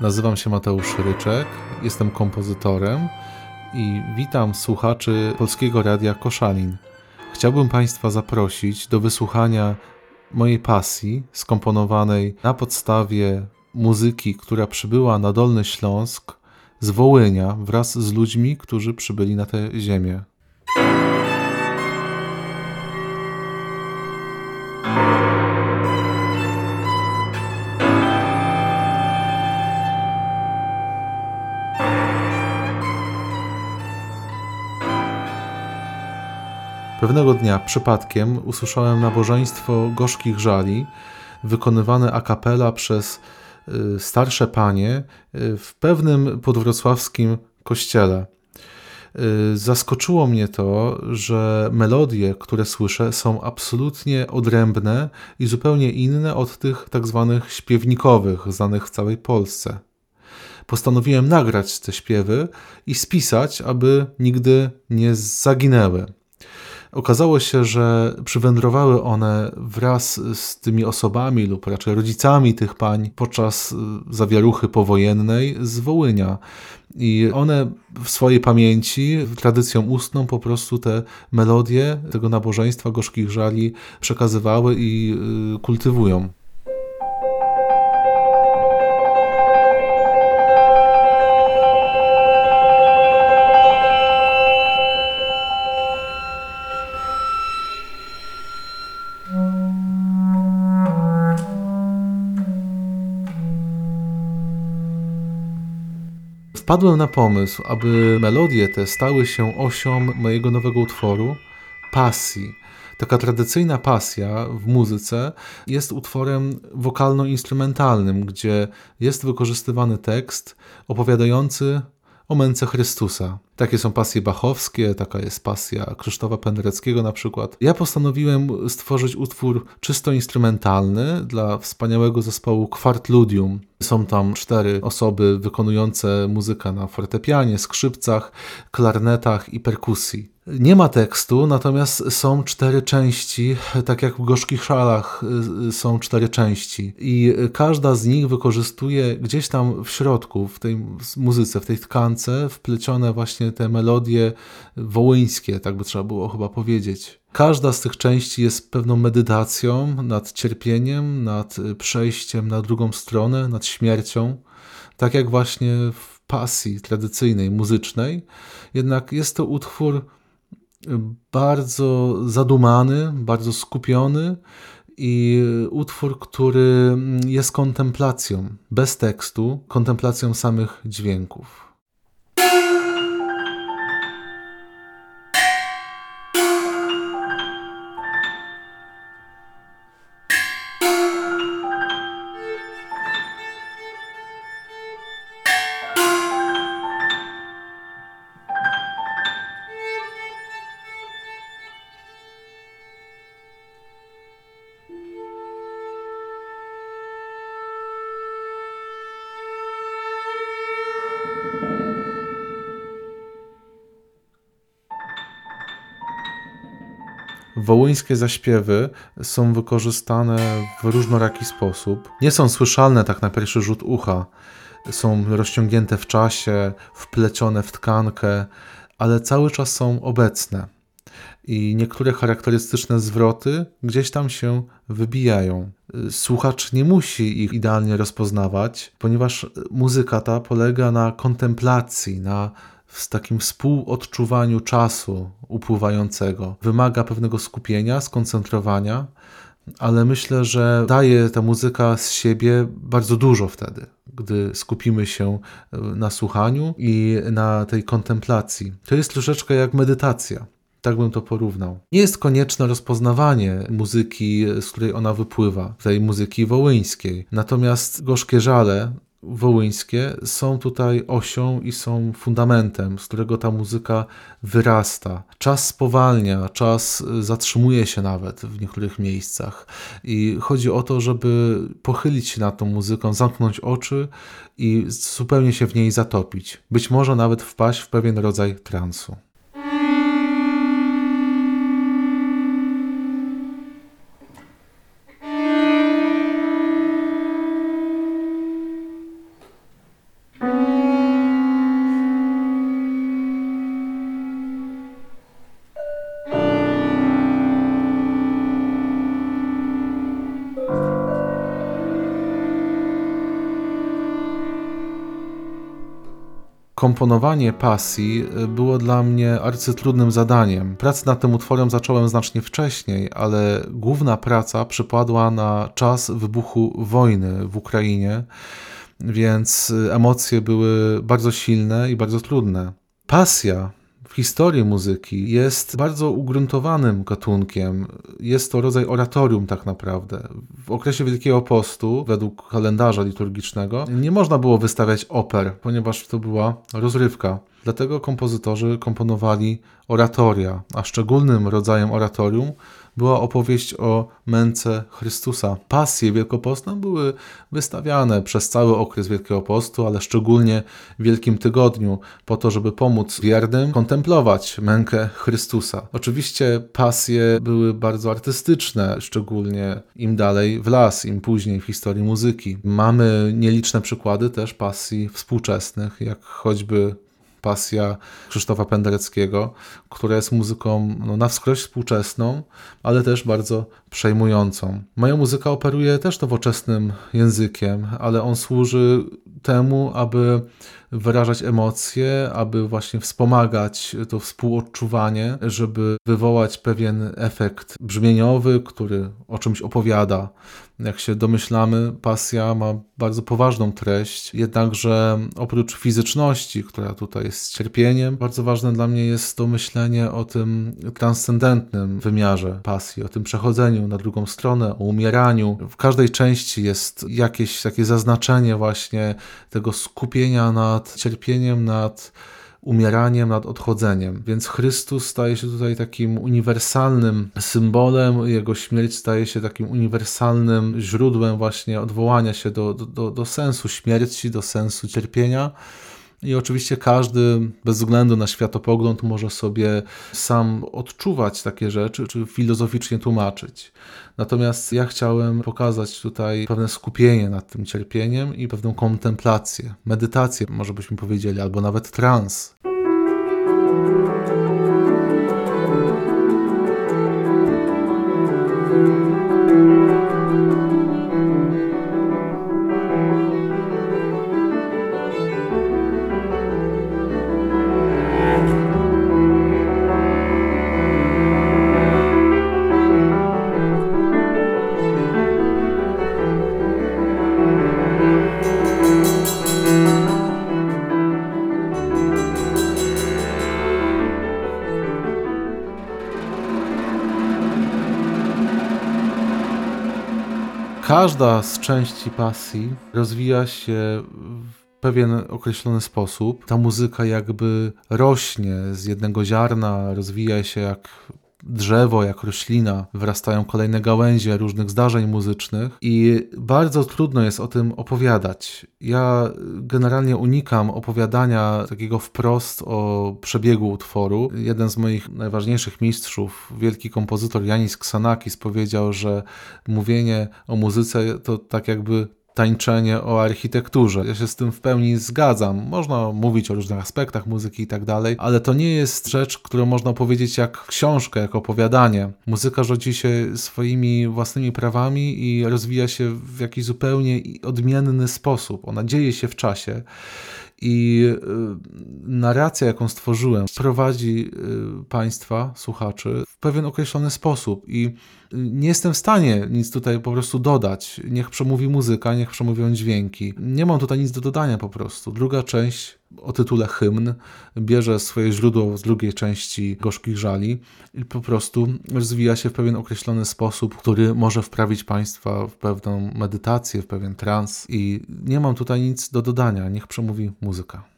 Nazywam się Mateusz Ryczek, jestem kompozytorem i witam słuchaczy Polskiego Radia Koszalin. Chciałbym Państwa zaprosić do wysłuchania mojej pasji skomponowanej na podstawie muzyki, która przybyła na Dolny Śląsk z Wołynia wraz z ludźmi, którzy przybyli na tę ziemię. Pewnego dnia przypadkiem usłyszałem nabożeństwo gorzkich żali, wykonywane a cappella przez y, starsze panie y, w pewnym podwrocławskim kościele. Y, zaskoczyło mnie to, że melodie, które słyszę, są absolutnie odrębne i zupełnie inne od tych tak zwanych śpiewnikowych, znanych w całej Polsce. Postanowiłem nagrać te śpiewy i spisać, aby nigdy nie zaginęły. Okazało się, że przywędrowały one wraz z tymi osobami lub raczej rodzicami tych pań podczas y, zawieruchy powojennej z Wołynia. I one w swojej pamięci, tradycją ustną, po prostu te melodie tego nabożeństwa gorzkich żali przekazywały i y, kultywują. Wpadłem na pomysł, aby melodie te stały się osią mojego nowego utworu pasji. Taka tradycyjna pasja w muzyce jest utworem wokalno-instrumentalnym, gdzie jest wykorzystywany tekst opowiadający o męce Chrystusa. Takie są pasje bachowskie, taka jest pasja Krzysztofa Pendereckiego na przykład. Ja postanowiłem stworzyć utwór czysto instrumentalny dla wspaniałego zespołu Quartludium. Są tam cztery osoby wykonujące muzykę na fortepianie, skrzypcach, klarnetach i perkusji. Nie ma tekstu, natomiast są cztery części, tak jak w Gorzkich Szalach y, są cztery części. I każda z nich wykorzystuje gdzieś tam w środku, w tej muzyce, w tej tkance, wplecione właśnie te melodie wołyńskie, tak by trzeba było chyba powiedzieć. Każda z tych części jest pewną medytacją nad cierpieniem, nad przejściem na drugą stronę, nad śmiercią. Tak jak właśnie w pasji tradycyjnej, muzycznej. Jednak jest to utwór bardzo zadumany, bardzo skupiony i utwór, który jest kontemplacją, bez tekstu, kontemplacją samych dźwięków. Wołyńskie zaśpiewy są wykorzystane w różnoraki sposób. Nie są słyszalne tak na pierwszy rzut ucha. Są rozciągnięte w czasie, wplecione w tkankę, ale cały czas są obecne. I niektóre charakterystyczne zwroty gdzieś tam się wybijają. Słuchacz nie musi ich idealnie rozpoznawać, ponieważ muzyka ta polega na kontemplacji, na w takim współodczuwaniu czasu upływającego. Wymaga pewnego skupienia, skoncentrowania, ale myślę, że daje ta muzyka z siebie bardzo dużo wtedy, gdy skupimy się na słuchaniu i na tej kontemplacji. To jest troszeczkę jak medytacja. Tak bym to porównał. Nie jest konieczne rozpoznawanie muzyki, z której ona wypływa, tej muzyki wołyńskiej. Natomiast gorzkie żale wołyńskie są tutaj osią i są fundamentem, z którego ta muzyka wyrasta. Czas spowalnia, czas zatrzymuje się nawet w niektórych miejscach. I chodzi o to, żeby pochylić się nad tą muzyką, zamknąć oczy i zupełnie się w niej zatopić. Być może nawet wpaść w pewien rodzaj transu. Komponowanie pasji y, było dla mnie arcytrudnym zadaniem. Pracę nad tym utworem zacząłem znacznie wcześniej, ale główna praca przypadła na czas wybuchu wojny w Ukrainie, więc y, emocje były bardzo silne i bardzo trudne. Pasja w historii muzyki jest bardzo ugruntowanym gatunkiem. Jest to rodzaj oratorium tak naprawdę. W okresie Wielkiego Postu, według kalendarza liturgicznego, nie można było wystawiać oper, ponieważ to była rozrywka. Dlatego kompozytorzy komponowali oratoria, a szczególnym rodzajem oratorium była opowieść o męce Chrystusa. Pasje wielkopostne były wystawiane przez cały okres Wielkiego Postu, ale szczególnie w Wielkim Tygodniu, po to, żeby pomóc wiernym kontemplować mękę Chrystusa. Oczywiście pasje były bardzo artystyczne, szczególnie im dalej w las, im później w historii muzyki. Mamy nieliczne przykłady też pasji współczesnych, jak choćby pasja Krzysztofa Pendereckiego, która jest muzyką no, na wskroś współczesną, ale też bardzo przejmującą. Moja muzyka operuje też nowoczesnym językiem, ale on służy temu, aby wyrażać emocje, aby właśnie wspomagać to współodczuwanie, żeby wywołać pewien efekt brzmieniowy, który o czymś opowiada. Jak się domyślamy, pasja ma bardzo poważną treść, jednakże oprócz fizyczności, która tutaj jest cierpieniem, bardzo ważne dla mnie jest to myślenie o tym transcendentnym wymiarze pasji, o tym przechodzeniu na drugą stronę, o umieraniu. W każdej części jest jakieś takie zaznaczenie właśnie tego skupienia nad cierpieniem, nad umieraniem, nad odchodzeniem. Więc Chrystus staje się tutaj takim uniwersalnym symbolem, jego śmierć staje się takim uniwersalnym źródłem właśnie odwołania się do, do, do sensu śmierci, do sensu cierpienia. I oczywiście każdy, bez względu na światopogląd, może sobie sam odczuwać takie rzeczy, czy filozoficznie tłumaczyć. Natomiast ja chciałem pokazać tutaj pewne skupienie nad tym cierpieniem i pewną kontemplację, medytację, może byśmy powiedzieli, albo nawet trans. Każda z części pasji rozwija się w pewien określony sposób. Ta muzyka jakby rośnie z jednego ziarna, rozwija się jak drzewo, jak roślina, wyrastają kolejne gałęzie różnych zdarzeń muzycznych i bardzo trudno jest o tym opowiadać. Ja generalnie unikam opowiadania takiego wprost o przebiegu utworu. Jeden z moich najważniejszych mistrzów, wielki kompozytor Janis Ksanakis powiedział, że mówienie o muzyce to tak jakby tańczenie o architekturze. Ja się z tym w pełni zgadzam. Można mówić o różnych aspektach muzyki i tak dalej, ale to nie jest rzecz, którą można powiedzieć jak książkę, jak opowiadanie. Muzyka rodzi się swoimi własnymi prawami i rozwija się w jakiś zupełnie odmienny sposób. Ona dzieje się w czasie. I y, narracja, jaką stworzyłem, prowadzi y, Państwa, słuchaczy, w pewien określony sposób. I nie jestem w stanie nic tutaj po prostu dodać. Niech przemówi muzyka, niech przemówią dźwięki. Nie mam tutaj nic do dodania po prostu. Druga część o tytule Hymn bierze swoje źródło z drugiej części Gorzkich Żali i po prostu rozwija się w pewien określony sposób, który może wprawić Państwa w pewną medytację, w pewien trans i nie mam tutaj nic do dodania, niech przemówi muzyka.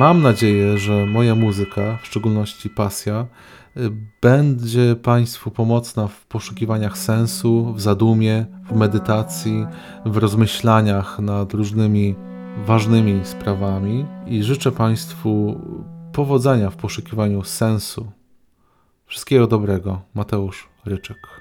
Mam nadzieję, że moja muzyka, w szczególności pasja, y, będzie Państwu pomocna w poszukiwaniach sensu, w zadumie, w medytacji, w rozmyślaniach nad różnymi ważnymi sprawami i życzę Państwu powodzenia w poszukiwaniu sensu. Wszystkiego dobrego. Mateusz Ryczek.